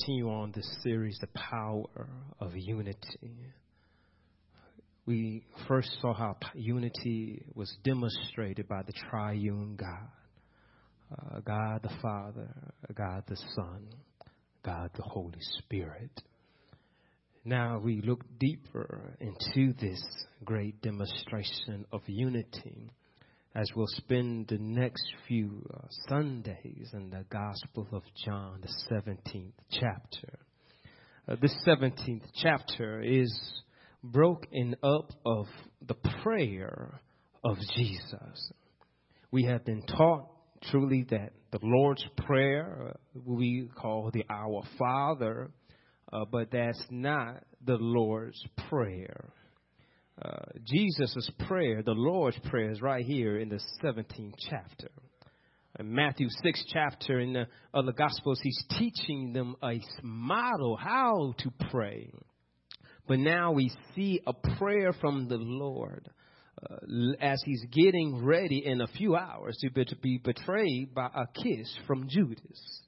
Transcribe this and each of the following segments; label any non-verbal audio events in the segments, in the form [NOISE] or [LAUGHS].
continue on this series, The Power of Unity. We first saw how unity was demonstrated by the triune God uh, God the Father, God the Son, God the Holy Spirit. Now we look deeper into this great demonstration of unity as we'll spend the next few uh, Sundays in the Gospel of John, the 17th chapter. Uh, this 17th chapter is broken up of the prayer of Jesus. We have been taught truly that the Lord's Prayer, uh, we call the Our Father, uh, but that's not the Lord's Prayer. Uh, Jesus' prayer, the Lord's prayer, is right here in the 17th chapter. In Matthew 6 chapter in the other Gospels, he's teaching them a model how to pray. But now we see a prayer from the Lord uh, as he's getting ready in a few hours to be, to be betrayed by a kiss from Judas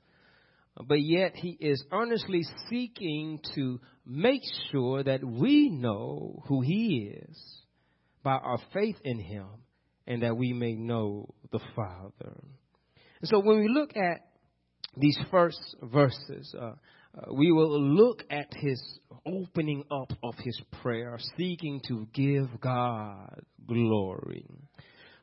but yet he is earnestly seeking to make sure that we know who he is by our faith in him and that we may know the Father. And so when we look at these first verses, uh, uh, we will look at his opening up of his prayer, seeking to give God glory.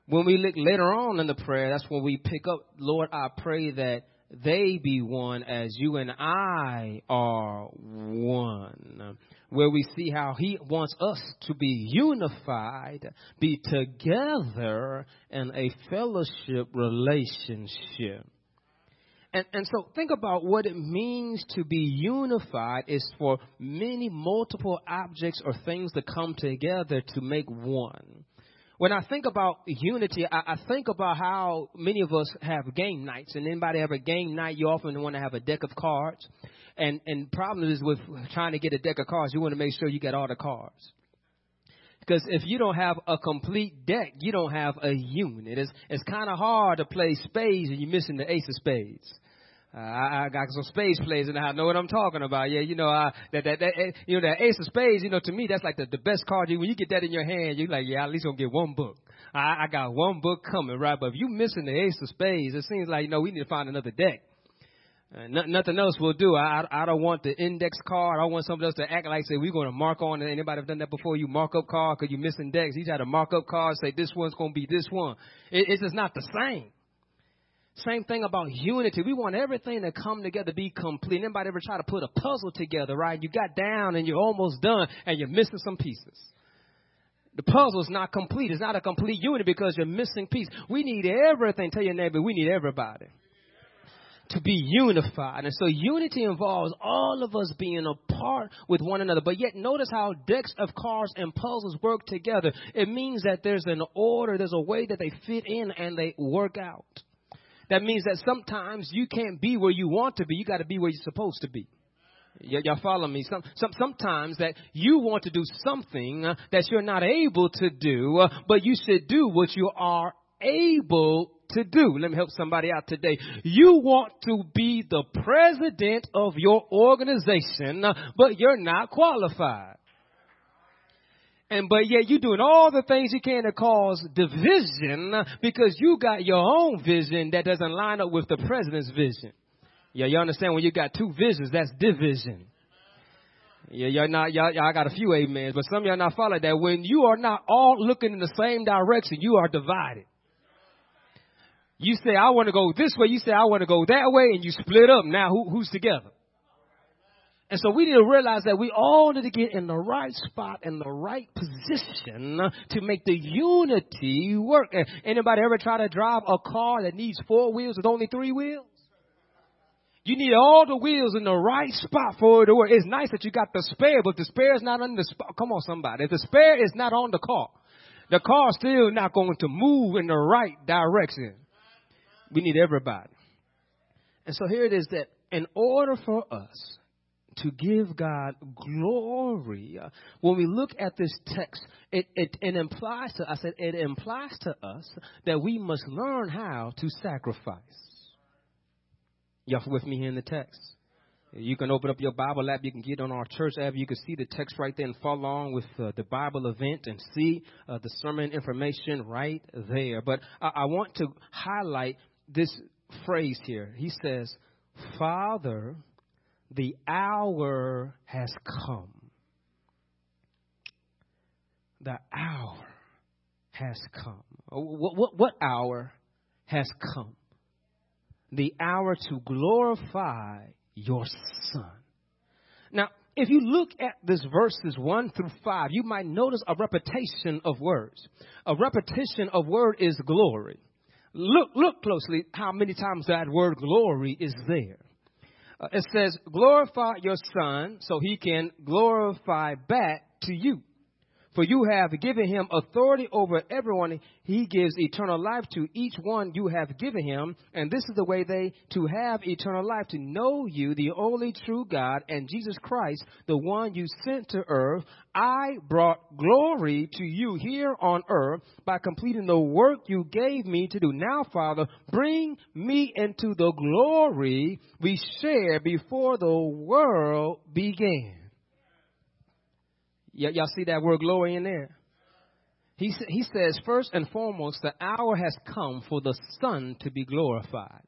When we look later on in the prayer, that's when we pick up, Lord, I pray that they be one as you and I are one. Where we see how he wants us to be unified, be together in a fellowship relationship. And, and so think about what it means to be unified is for many multiple objects or things to come together to make one. When I think about unity, I, I think about how many of us have game nights. And anybody have a game night, you often want to have a deck of cards. And and problem is with trying to get a deck of cards, you want to make sure you get all the cards. Because if you don't have a complete deck, you don't have a unit. It's, it's kind of hard to play spades and you're missing the ace of spades. Uh, I, I got some spades players and I know what I'm talking about. Yeah, you know, uh, that, that, that, eh, you know, that ace of spades, you know, to me, that's like the, the best card. You when you get that in your hand, you're like, yeah, at least gonna get one book. I, I got one book coming, right? But if you missing the ace of spades, it seems like, you know, we need to find another deck. Uh, nothing else will do. I, I, I don't want the index card. I want somebody else to act like say we're going to mark on. It. Anybody have done that before? You mark up card because you missing decks. You try to mark up cards, say this one's going to be this one. It, it's just not the same. Same thing about unity. We want everything to come together, be complete. Anybody ever try to put a puzzle together, right? You got down and you're almost done and you're missing some pieces. The puzzle is not complete. It's not a complete unit because you're missing pieces. We need everything. Tell your neighbor, we need everybody to be unified. And so unity involves all of us being apart with one another. But yet notice how decks of cards and puzzles work together. It means that there's an order, there's a way that they fit in and they work out. That means that sometimes you can't be where you want to be. You got to be where you're supposed to be. Y- y'all follow me? Some, some, sometimes that you want to do something uh, that you're not able to do, uh, but you should do what you are able to do. Let me help somebody out today. You want to be the president of your organization, uh, but you're not qualified. And but yet you're doing all the things you can to cause division because you got your own vision that doesn't line up with the president's vision. Yeah, you understand when you got two visions, that's division. Yeah, y'all not y'all, y'all got a few amens, but some y'all not following that. When you are not all looking in the same direction, you are divided. You say I want to go this way, you say I want to go that way, and you split up. Now who, who's together? And so we need to realize that we all need to get in the right spot, in the right position to make the unity work. Anybody ever try to drive a car that needs four wheels with only three wheels? You need all the wheels in the right spot for it to work. It's nice that you got the spare, but the spare is not on the spot. Come on, somebody. If the spare is not on the car, the car's still not going to move in the right direction. We need everybody. And so here it is that in order for us to give God glory. When we look at this text, it, it, it implies to us, it implies to us that we must learn how to sacrifice. Y'all with me here in the text? You can open up your Bible app. You can get on our church app. You can see the text right there and follow along with uh, the Bible event and see uh, the sermon information right there. But I, I want to highlight this phrase here. He says, Father, the hour has come. The hour has come. What, what, what hour has come? The hour to glorify your son. Now, if you look at this verses 1 through 5, you might notice a repetition of words. A repetition of word is glory. Look, look closely how many times that word glory is there. It says, glorify your son so he can glorify back to you. For you have given him authority over everyone. He gives eternal life to each one you have given him. And this is the way they to have eternal life, to know you, the only true God, and Jesus Christ, the one you sent to earth. I brought glory to you here on earth by completing the work you gave me to do. Now, Father, bring me into the glory we shared before the world began. Y- y'all see that word glory in there? He, he says, first and foremost, the hour has come for the Son to be glorified.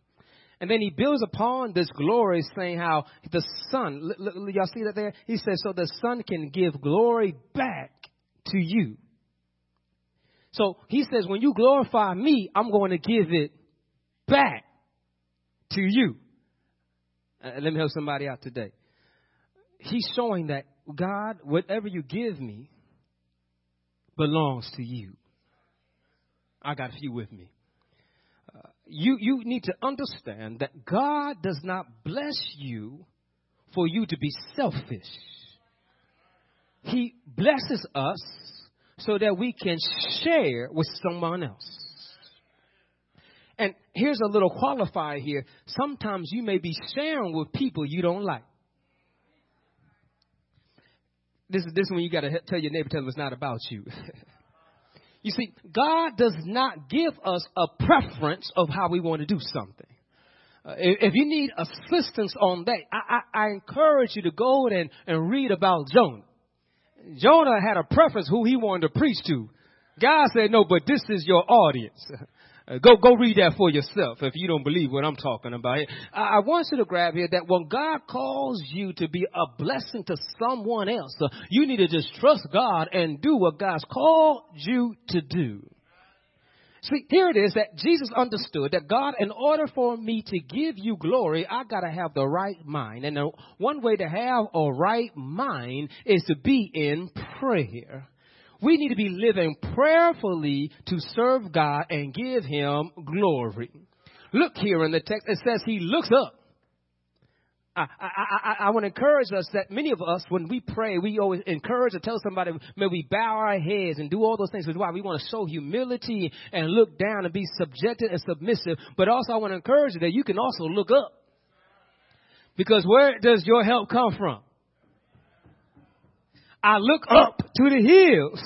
And then he builds upon this glory, saying how the Son, l- l- y'all see that there? He says, so the Son can give glory back to you. So he says, when you glorify me, I'm going to give it back to you. Uh, let me help somebody out today. He's showing that God, whatever you give me belongs to you. I got a few with me. Uh, you, you need to understand that God does not bless you for you to be selfish. He blesses us so that we can share with someone else. And here's a little qualifier here. Sometimes you may be sharing with people you don't like this is this is when you got to tell your neighbor, tell them it's not about you. [LAUGHS] you see, God does not give us a preference of how we want to do something. Uh, if, if, you need assistance on that, I, I, I encourage you to go and, and read about Jonah. Jonah had a preference who he wanted to preach to. God said, no, but this is your audience. [LAUGHS] Uh, go, go read that for yourself if you don't believe what I'm talking about. I, I want you to grab here that when God calls you to be a blessing to someone else, uh, you need to just trust God and do what God's called you to do. See, here it is that Jesus understood that God, in order for me to give you glory, I gotta have the right mind. And the one way to have a right mind is to be in prayer. We need to be living prayerfully to serve God and give Him glory. Look here in the text, it says He looks up. I, I, I, I want to encourage us that many of us, when we pray, we always encourage or tell somebody, may we bow our heads and do all those things. Why we want to show humility and look down and be subjected and submissive. But also, I want to encourage you that you can also look up. Because where does your help come from? I look up to the hills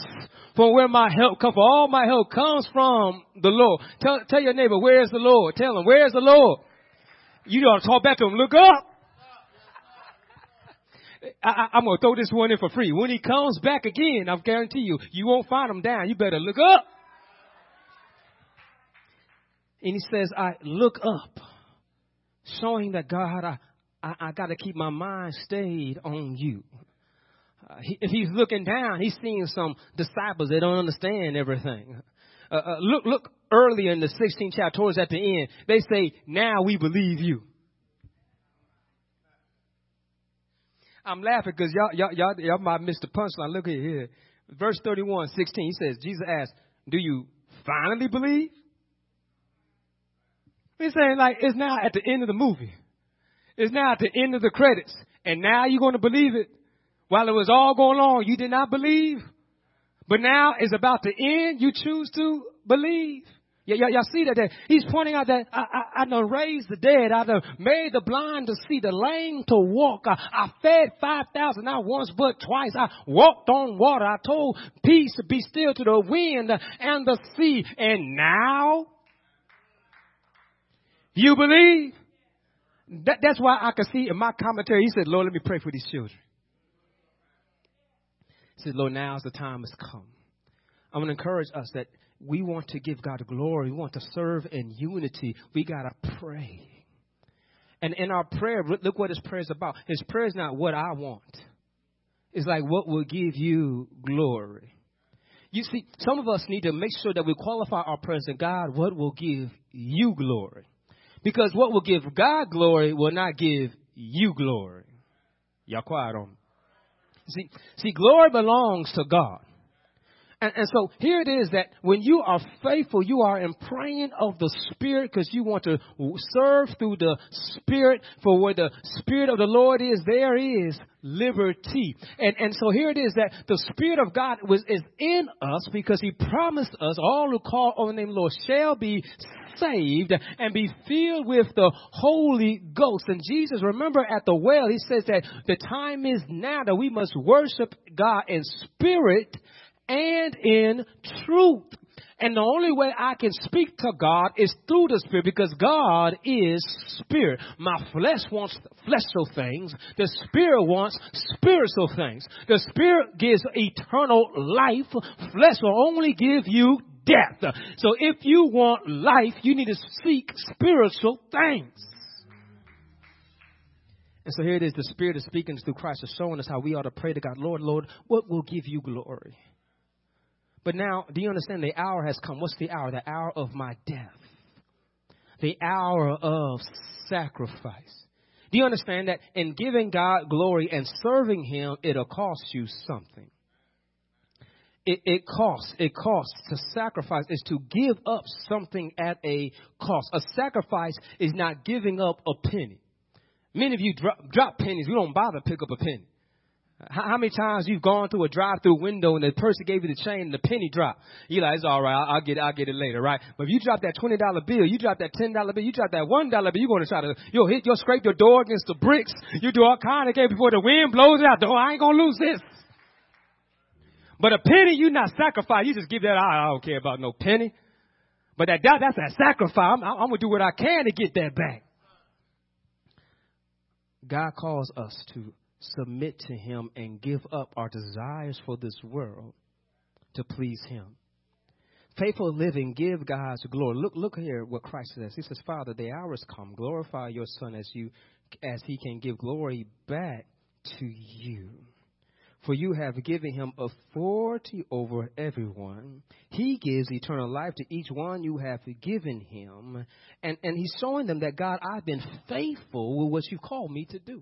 from where my help comes from. All my help comes from the Lord. Tell, tell your neighbor, where's the Lord? Tell him, where's the Lord? You don't talk back to him. Look up. I, am going to throw this one in for free. When he comes back again, I guarantee you, you won't find him down. You better look up. And he says, I look up, showing that God, I, I, I got to keep my mind stayed on you. Uh, he, if he's looking down, he's seeing some disciples that don't understand everything. Uh, uh, look, look earlier in the 16th chapter, towards at the end, they say, "Now we believe you." I'm laughing because y'all, y'all, y'all, y'all might miss the punchline. Look here, here, verse 31, 16. He says, Jesus asked, "Do you finally believe?" He's saying like it's now at the end of the movie. It's now at the end of the credits, and now you're going to believe it. While it was all going on, you did not believe. But now it's about to end. You choose to believe. Y- y- y'all see that? He's pointing out that I, I, I done raised the dead. I done made the blind to see, the lame to walk. I, I fed 5,000 not once but twice. I walked on water. I told peace to be still to the wind and the sea. And now you believe? That, that's why I can see in my commentary, he said, Lord, let me pray for these children. He said, Lord, now's the time has come. I'm going to encourage us that we want to give God glory. We want to serve in unity. We got to pray. And in our prayer, look what his prayer is about. His prayer is not what I want. It's like what will give you glory. You see, some of us need to make sure that we qualify our prayers in God, what will give you glory. Because what will give God glory will not give you glory. Y'all quiet on me. See, see, glory belongs to God. And, and, so here it is that when you are faithful, you are in praying of the Spirit because you want to serve through the Spirit. For where the Spirit of the Lord is, there is liberty. And, and so here it is that the Spirit of God was, is in us because He promised us all who call on the name of the Lord shall be saved and be filled with the Holy Ghost. And Jesus, remember at the well, He says that the time is now that we must worship God in spirit and in truth. And the only way I can speak to God is through the Spirit because God is Spirit. My flesh wants fleshly things. The Spirit wants spiritual things. The Spirit gives eternal life. Flesh will only give you death. So if you want life, you need to seek spiritual things. And so here it is the Spirit is speaking through Christ is showing us how we ought to pray to God. Lord, Lord, what will give you glory? But now, do you understand the hour has come? What's the hour? The hour of my death. The hour of sacrifice. Do you understand that in giving God glory and serving Him, it'll cost you something? It, it costs. It costs to sacrifice is to give up something at a cost. A sacrifice is not giving up a penny. Many of you drop, drop pennies. We don't bother to pick up a penny. How, many times you've gone through a drive-through window and the person gave you the chain and the penny drop? You're like, it's all right, I'll, I'll get it, I'll get it later, right? But if you drop that twenty dollar bill, you drop that ten dollar bill, you drop that one dollar bill, you're gonna try to, you'll hit, you'll scrape your door against the bricks, you do all kind of things before the wind blows it out. Oh, I ain't gonna lose this. But a penny, you not sacrifice. You just give that. I don't care about no penny. But that, that that's a sacrifice. I'm, I'm gonna do what I can to get that back. God calls us to submit to Him and give up our desires for this world to please Him. Faithful living, give God's glory. Look, look here what Christ says. He says, Father, the hour has come. Glorify your Son as you, as He can give glory back to you. For you have given him authority over everyone. He gives eternal life to each one you have given him. And, and he's showing them that God, I've been faithful with what you called me to do.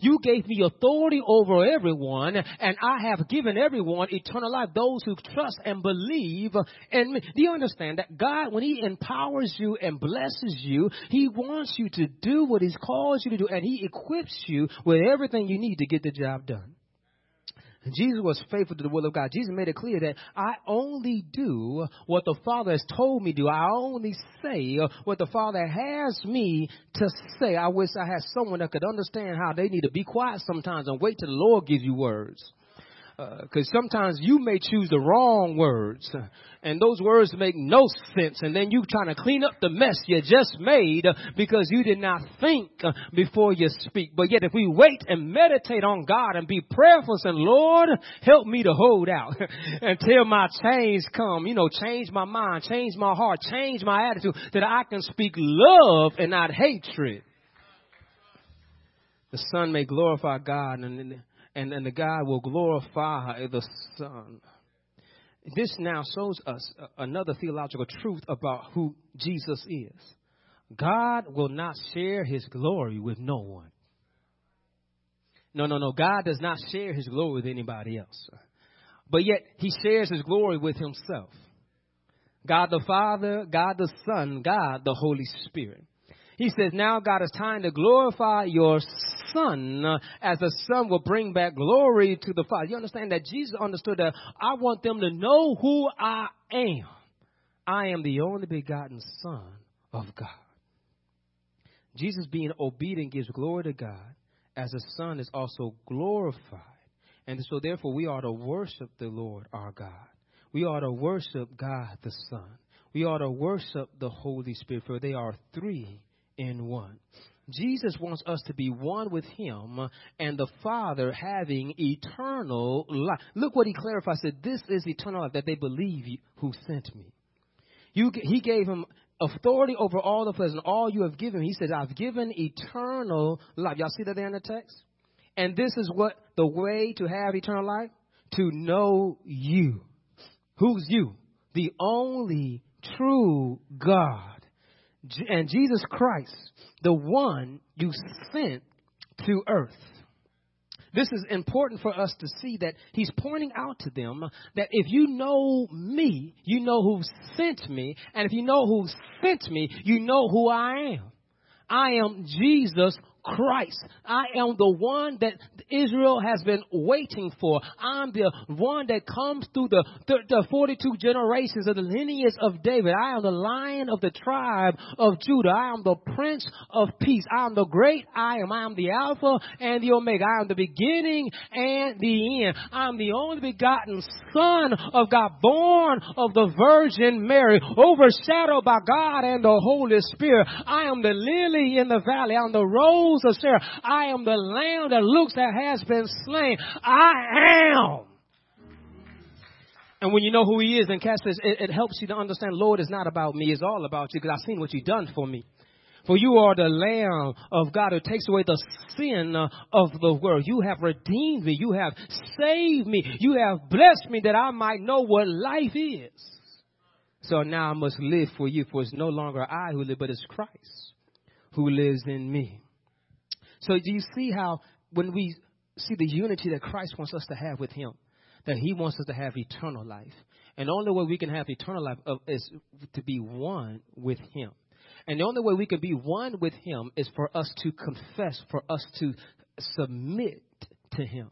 You gave me authority over everyone, and I have given everyone eternal life, those who trust and believe And. Do you understand that God, when He empowers you and blesses you, He wants you to do what He's called you to do, and He equips you with everything you need to get the job done. Jesus was faithful to the will of God. Jesus made it clear that I only do what the Father has told me to do. I only say what the Father has me to say. I wish I had someone that could understand how they need to be quiet sometimes and wait till the Lord gives you words because uh, sometimes you may choose the wrong words and those words make no sense and then you trying to clean up the mess you just made because you did not think before you speak. But yet if we wait and meditate on god and be prayerful and lord help me to hold out [LAUGHS] until my change come you know change my mind change my heart change my attitude that i can speak love and not hatred. The son may glorify god and and, and the God will glorify the Son. This now shows us another theological truth about who Jesus is. God will not share his glory with no one. No, no, no. God does not share his glory with anybody else. But yet he shares his glory with himself. God the Father, God the Son, God the Holy Spirit. He says, now God, it's time to glorify your Son, uh, as the Son will bring back glory to the Father. You understand that Jesus understood that I want them to know who I am. I am the only begotten Son of God. Jesus being obedient gives glory to God, as the Son is also glorified. And so, therefore, we ought to worship the Lord our God. We ought to worship God the Son. We ought to worship the Holy Spirit, for they are three in one. Jesus wants us to be one with Him and the Father having eternal life. Look what He clarifies. Said, "This is eternal life that they believe who sent me." You, he gave him authority over all the flesh and all you have given. He says, "I've given eternal life." Y'all see that there in the text. And this is what the way to have eternal life: to know you. Who's you? The only true God and Jesus Christ, the one you sent to earth. This is important for us to see that he's pointing out to them that if you know me, you know who sent me. And if you know who sent me, you know who I am. I am Jesus Christ. I am the one that Israel has been waiting for. I'm the one that comes through the, the, the 42 generations of the lineage of David. I am the lion of the tribe of Judah. I am the prince of peace. I am the great I am. I am the Alpha and the Omega. I am the beginning and the end. I am the only begotten Son of God, born of the Virgin Mary, overshadowed by God and the Holy Spirit. I am the lily in the valley. I am the rose of Sharon. I am the lamb that looks that has been slain. I am. And when you know who he is, and Cass says, it, it helps you to understand, Lord, it's not about me, it's all about you, because I've seen what you've done for me. For you are the Lamb of God who takes away the sin uh, of the world. You have redeemed me. You have saved me. You have blessed me that I might know what life is. So now I must live for you, for it's no longer I who live, but it's Christ who lives in me. So do you see how when we see the unity that Christ wants us to have with Him, that He wants us to have eternal life, and the only way we can have eternal life is to be one with Him. And the only way we can be one with Him is for us to confess, for us to submit to Him.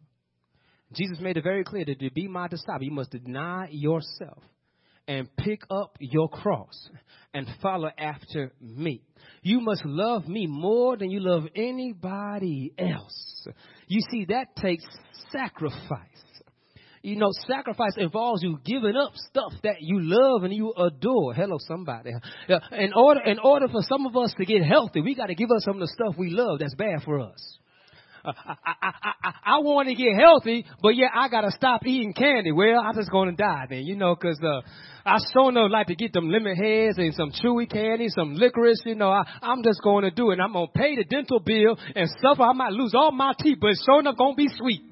Jesus made it very clear that to be my disciple, you must deny yourself and pick up your cross and follow after me. You must love me more than you love anybody else. You see, that takes sacrifice. You know, sacrifice involves you giving up stuff that you love and you adore. Hello, somebody. In order, in order for some of us to get healthy, we got to give up some of the stuff we love that's bad for us. I, I, I, I want to get healthy, but yeah, I got to stop eating candy. Well, I'm just going to die then, you know, because uh, I sure know like to get them lemon heads and some chewy candy, some licorice. You know, I, I'm just going to do it. I'm going to pay the dental bill and suffer. I might lose all my teeth, but it's sure enough going to be sweet.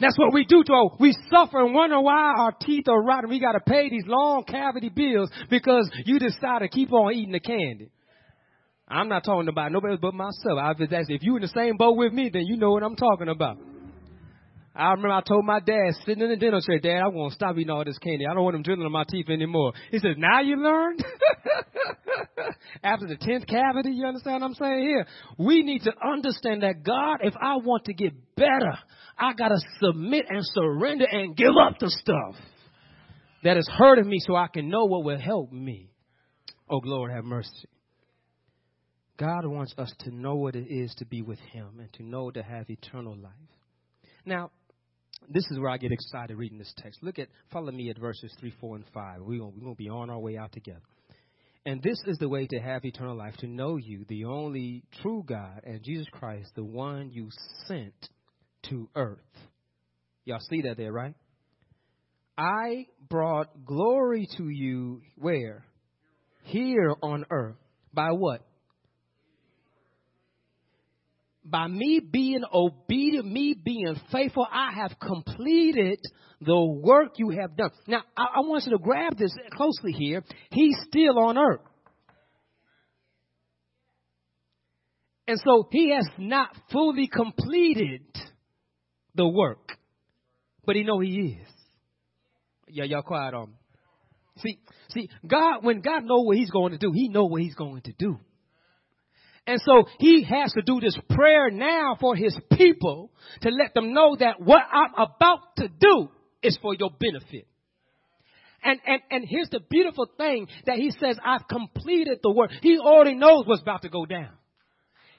That's what we do to our, we suffer and wonder why our teeth are rotten. We got to pay these long cavity bills because you decide to keep on eating the candy. I'm not talking about nobody but myself. I, was asking, if you're in the same boat with me, then you know what I'm talking about. I remember I told my dad sitting in the dental chair, Dad, I'm going to stop eating all this candy. I don't want them drilling in my teeth anymore. He says, now you learned? [LAUGHS] After the 10th cavity, you understand what I'm saying here? We need to understand that God, if I want to get better, I got to submit and surrender and give up the stuff that is hurting me so I can know what will help me. Oh, Lord, have mercy. God wants us to know what it is to be with Him and to know to have eternal life. Now, this is where I get excited reading this text. Look at, follow me at verses 3, 4, and 5. We're going to be on our way out together. And this is the way to have eternal life, to know you, the only true God, and Jesus Christ, the one you sent to earth. Y'all see that there, right? I brought glory to you where? Here on earth. By what? By me being obedient, me being faithful, I have completed the work you have done. Now, I, I want you to grab this closely here. He's still on earth. And so he has not fully completed the work. But he know he is. Yeah, y'all quiet on me. See, see, God, when God know what he's going to do, he know what he's going to do. And so he has to do this prayer now for his people to let them know that what I'm about to do is for your benefit. And, and, and here's the beautiful thing that he says, I've completed the work. He already knows what's about to go down.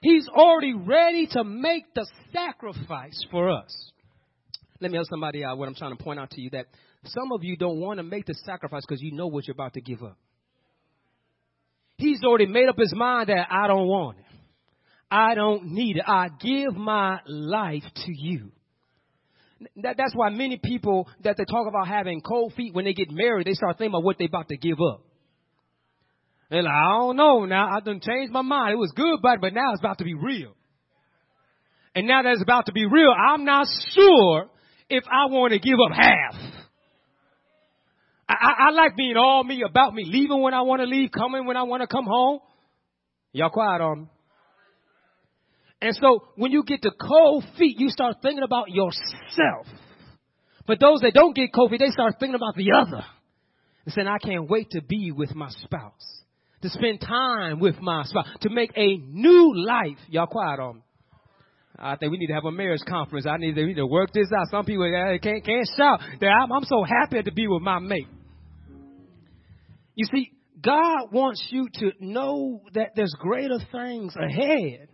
He's already ready to make the sacrifice for us. Let me help somebody out what I'm trying to point out to you that some of you don't want to make the sacrifice because you know what you're about to give up. He's already made up his mind that I don't want it. I don't need it. I give my life to you. That, that's why many people that they talk about having cold feet when they get married, they start thinking about what they're about to give up. They're like, I don't know now. I done changed my mind. It was good, but but now it's about to be real. And now that it's about to be real, I'm not sure if I want to give up half. I, I, like being all me about me, leaving when I want to leave, coming when I want to come home. Y'all quiet on me. And so when you get to cold feet, you start thinking about yourself. But those that don't get cold feet, they start thinking about the other. And saying, I can't wait to be with my spouse, to spend time with my spouse, to make a new life. Y'all quiet on me. I think we need to have a marriage conference. I need to, need to work this out. Some people can't, can't shout that I'm, I'm so happy to be with my mate. You see, God wants you to know that there's greater things ahead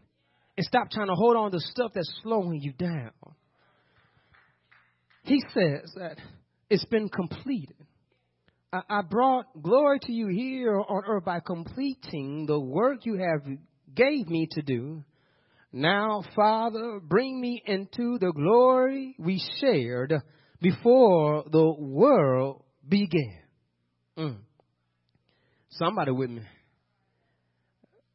and stop trying to hold on to stuff that's slowing you down. He says that it's been completed. I, I brought glory to you here on earth by completing the work you have gave me to do. Now, Father, bring me into the glory we shared before the world began. Mm. Somebody with me.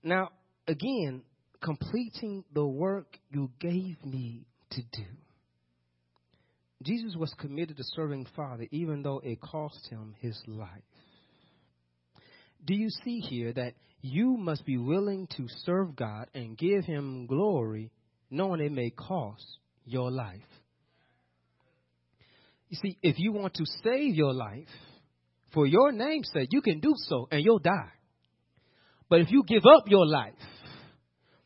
Now, again, completing the work you gave me to do. Jesus was committed to serving Father even though it cost him his life. Do you see here that you must be willing to serve God and give Him glory, knowing it may cost your life. You see, if you want to save your life for your name's sake, you can do so and you'll die. But if you give up your life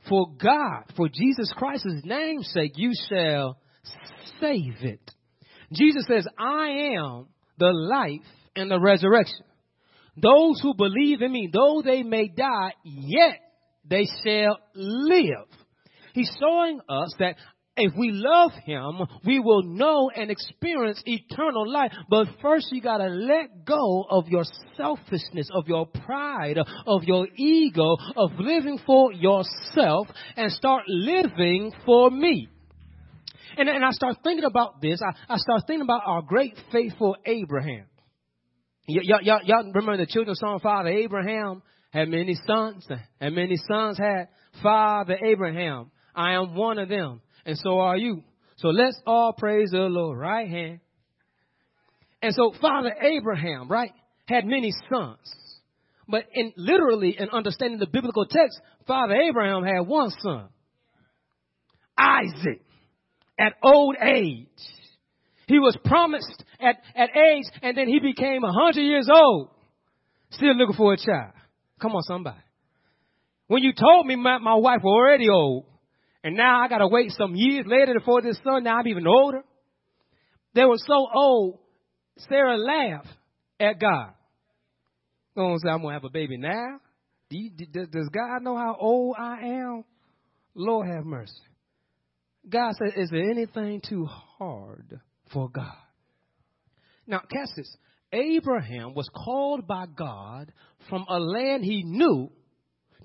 for God, for Jesus Christ's name's sake, you shall save it. Jesus says, I am the life and the resurrection. Those who believe in me, though they may die, yet they shall live. He's showing us that if we love him, we will know and experience eternal life. But first you gotta let go of your selfishness, of your pride, of your ego, of living for yourself and start living for me. And, and I start thinking about this. I, I start thinking about our great faithful Abraham. Y'all, y'all, y'all remember the children's song, Father Abraham had many sons, and many sons had Father Abraham. I am one of them, and so are you. So let's all praise the Lord, right hand. And so Father Abraham, right, had many sons. But in literally in understanding the biblical text, Father Abraham had one son. Isaac, at old age. He was promised at, at age, and then he became a hundred years old, still looking for a child. Come on, somebody. When you told me my, my wife was already old, and now I gotta wait some years later for this son, now I'm even older. They were so old, Sarah laughed at God. Gonna say, I'm gonna have a baby now? Does God know how old I am? Lord have mercy. God said, Is there anything too hard for God. Now, catch this. Abraham was called by God from a land he knew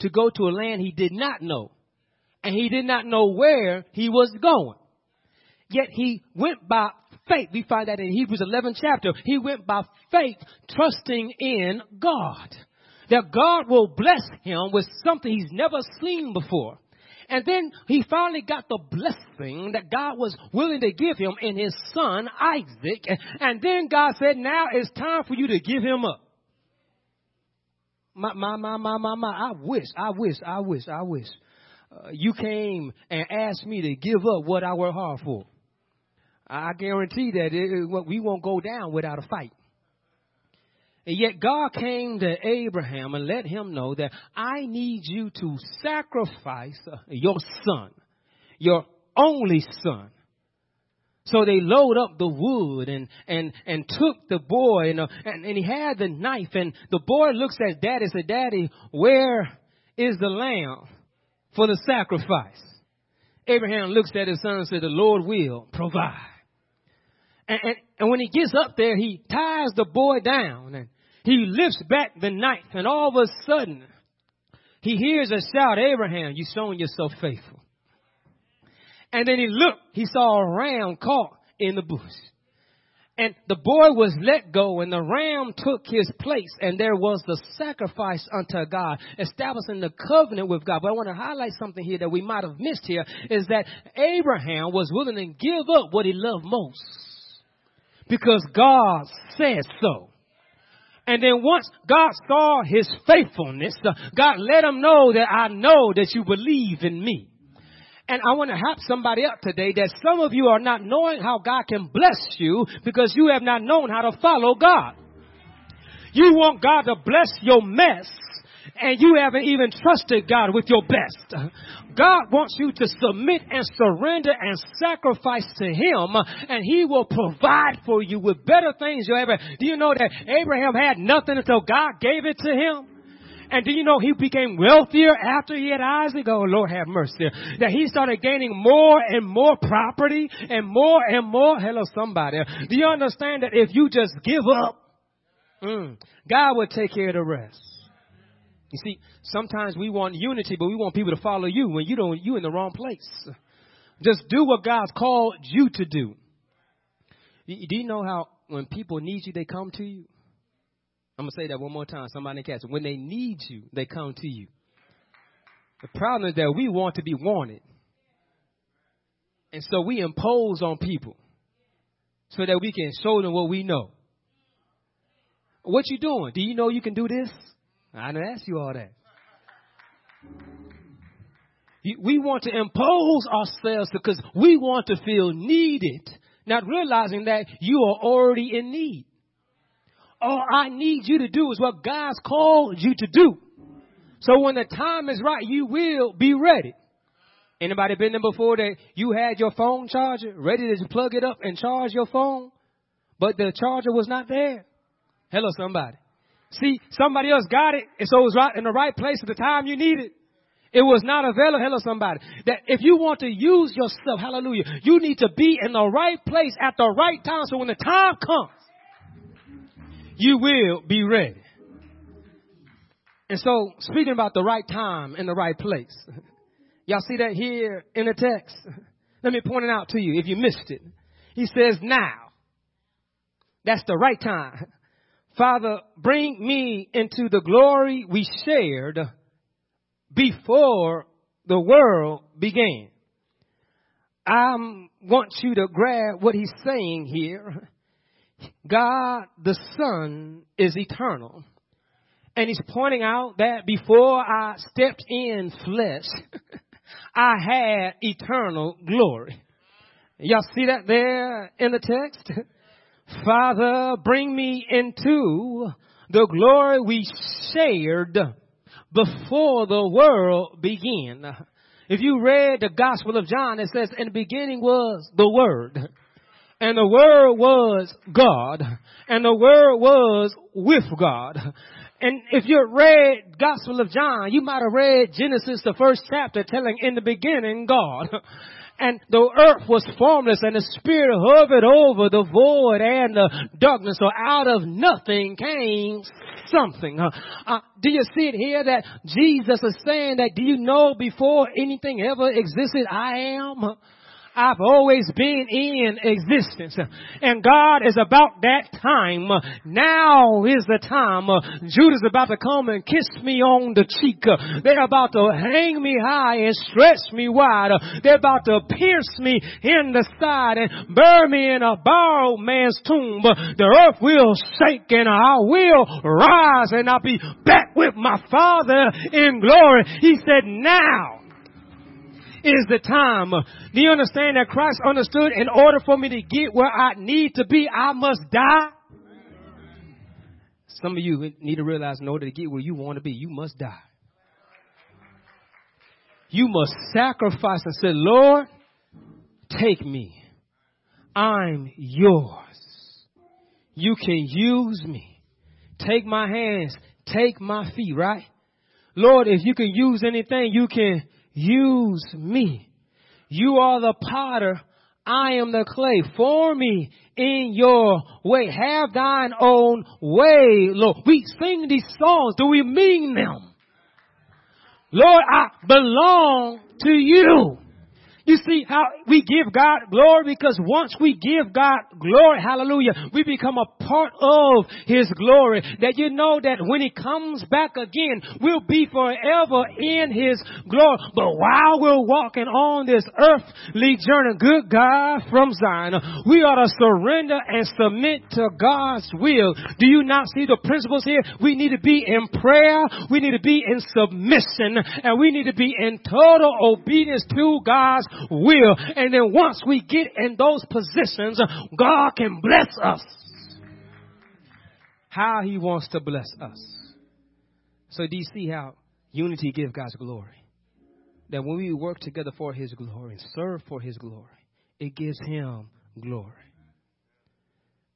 to go to a land he did not know. And he did not know where he was going. Yet he went by faith. We find that in Hebrews 11 chapter. He went by faith, trusting in God. That God will bless him with something he's never seen before. And then he finally got the blessing that God was willing to give him in his son Isaac. And then God said, now it's time for you to give him up. My, my, my, my, my, my. I wish, I wish, I wish, I wish uh, you came and asked me to give up what I worked hard for. I guarantee that it, we won't go down without a fight. And yet God came to Abraham and let him know that I need you to sacrifice uh, your son, your only son. So they load up the wood and, and, and took the boy and, uh, and, and he had the knife and the boy looks at daddy and said, daddy, where is the lamb for the sacrifice? Abraham looks at his son and said, the Lord will provide. And, and, and, when he gets up there, he ties the boy down and he lifts back the knife, and all of a sudden, he hears a shout, Abraham, you've shown yourself faithful. And then he looked, he saw a ram caught in the bush. And the boy was let go and the ram took his place and there was the sacrifice unto God, establishing the covenant with God. But I want to highlight something here that we might have missed here is that Abraham was willing to give up what he loved most because God said so. And then once God saw his faithfulness, uh, God let him know that I know that you believe in me. And I want to help somebody up today that some of you are not knowing how God can bless you because you have not known how to follow God. You want God to bless your mess and you haven't even trusted God with your best. God wants you to submit and surrender and sacrifice to Him and He will provide for you with better things you ever. Do you know that Abraham had nothing until God gave it to him? And do you know he became wealthier after he had Isaac? Oh, Lord have mercy. That he started gaining more and more property and more and more. Hello, somebody. Do you understand that if you just give up, mm, God will take care of the rest? You see, sometimes we want unity, but we want people to follow you when you don't, you in the wrong place. Just do what God's called you to do. Do you know how when people need you, they come to you? I'm going to say that one more time. Somebody catch it. When they need you, they come to you. The problem is that we want to be wanted. And so we impose on people so that we can show them what we know. What you doing? Do you know you can do this? I didn't ask you all that. We want to impose ourselves because we want to feel needed, not realizing that you are already in need all I need you to do is what God's called you to do. So when the time is right, you will be ready. Anybody been there before that you had your phone charger ready to plug it up and charge your phone, but the charger was not there? Hello, somebody. See, somebody else got it, and so it was right in the right place at the time you needed. It. It was not available. Hello, somebody. That if you want to use yourself, hallelujah, you need to be in the right place at the right time. So when the time comes, you will be ready. And so, speaking about the right time and the right place, [LAUGHS] y'all see that here in the text? [LAUGHS] Let me point it out to you if you missed it. He says, now. That's the right time. [LAUGHS] Father, bring me into the glory we shared before the world began. I want you to grab what he's saying here God the Son is eternal. And he's pointing out that before I stepped in flesh, [LAUGHS] I had eternal glory. Y'all see that there in the text? [LAUGHS] Father, bring me into the glory we shared before the world began. If you read the Gospel of John, it says, in the beginning was the Word and the Word was God, and the Word was with God. And if you read Gospel of John, you might have read Genesis, the first chapter, telling in the beginning God. And the earth was formless and the Spirit hovered over the void and the darkness. So out of nothing came something. Uh, uh, do you see it here that Jesus is saying that, do you know before anything ever existed, I am? I've always been in existence. And God is about that time. Now is the time. Judas about to come and kiss me on the cheek. They're about to hang me high and stretch me wide. They're about to pierce me in the side and bury me in a borrowed man's tomb. The earth will shake and I will rise and I'll be back with my Father in glory. He said, now is the time. Do you understand that Christ understood in order for me to get where I need to be, I must die? Some of you need to realize in order to get where you want to be, you must die. You must sacrifice and say, Lord, take me. I'm yours. You can use me. Take my hands. Take my feet, right? Lord, if you can use anything, you can Use me. You are the potter. I am the clay. Form me in your way. Have thine own way, Lord. We sing these songs. Do we mean them? Lord, I belong to you. You see how we give God glory because once we give God glory, hallelujah, we become a part of His glory. That you know that when He comes back again, we'll be forever in His glory. But while we're walking on this earthly journey, good God from Zion, we ought to surrender and submit to God's will. Do you not see the principles here? We need to be in prayer, we need to be in submission, and we need to be in total obedience to God's will. And then once we get in those positions, God can bless us. How He wants to bless us. So do you see how unity gives God's glory? That when we work together for His glory and serve for His glory, it gives Him glory.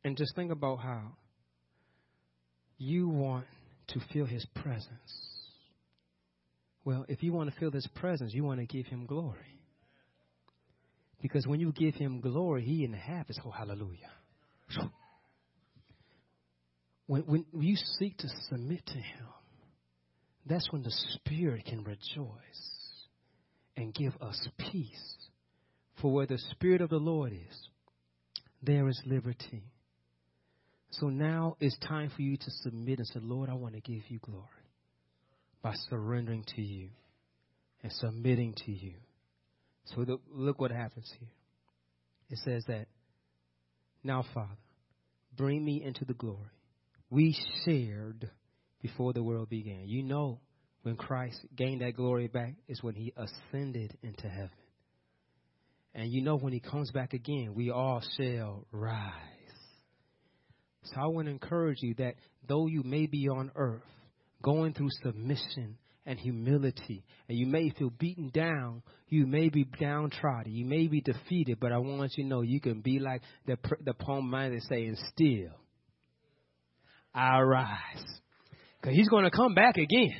And just think about how you want to feel His presence. Well, if you want to feel His presence, you want to give Him glory. Because when you give him glory, he inhabits. Oh, hallelujah. When, when you seek to submit to him, that's when the Spirit can rejoice and give us peace. For where the Spirit of the Lord is, there is liberty. So now it's time for you to submit and say, Lord, I want to give you glory by surrendering to you and submitting to you. So the, look what happens here. It says that, now, Father, bring me into the glory we shared before the world began. You know, when Christ gained that glory back is when he ascended into heaven. And you know, when he comes back again, we all shall rise. So I want to encourage you that though you may be on earth, going through submission and humility. And you may feel beaten down. You may be downtrodden. You may be defeated. But I want you to know you can be like the, the poem is saying, still, I rise. Because he's going to come back again.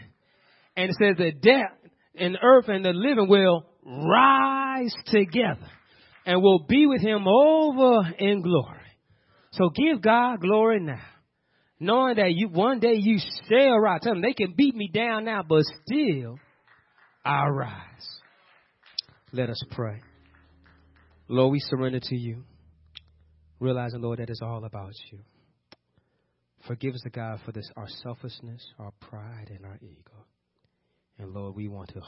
And it says the death and earth and the living will rise together and will be with him over in glory. So give God glory now knowing that you one day you shall rise. Tell them they can beat me down now, but still I'll rise. Let us pray. Lord, we surrender to you, realizing, Lord, that it's all about you. Forgive us, God, for this our selfishness, our pride, and our ego. And Lord, we want to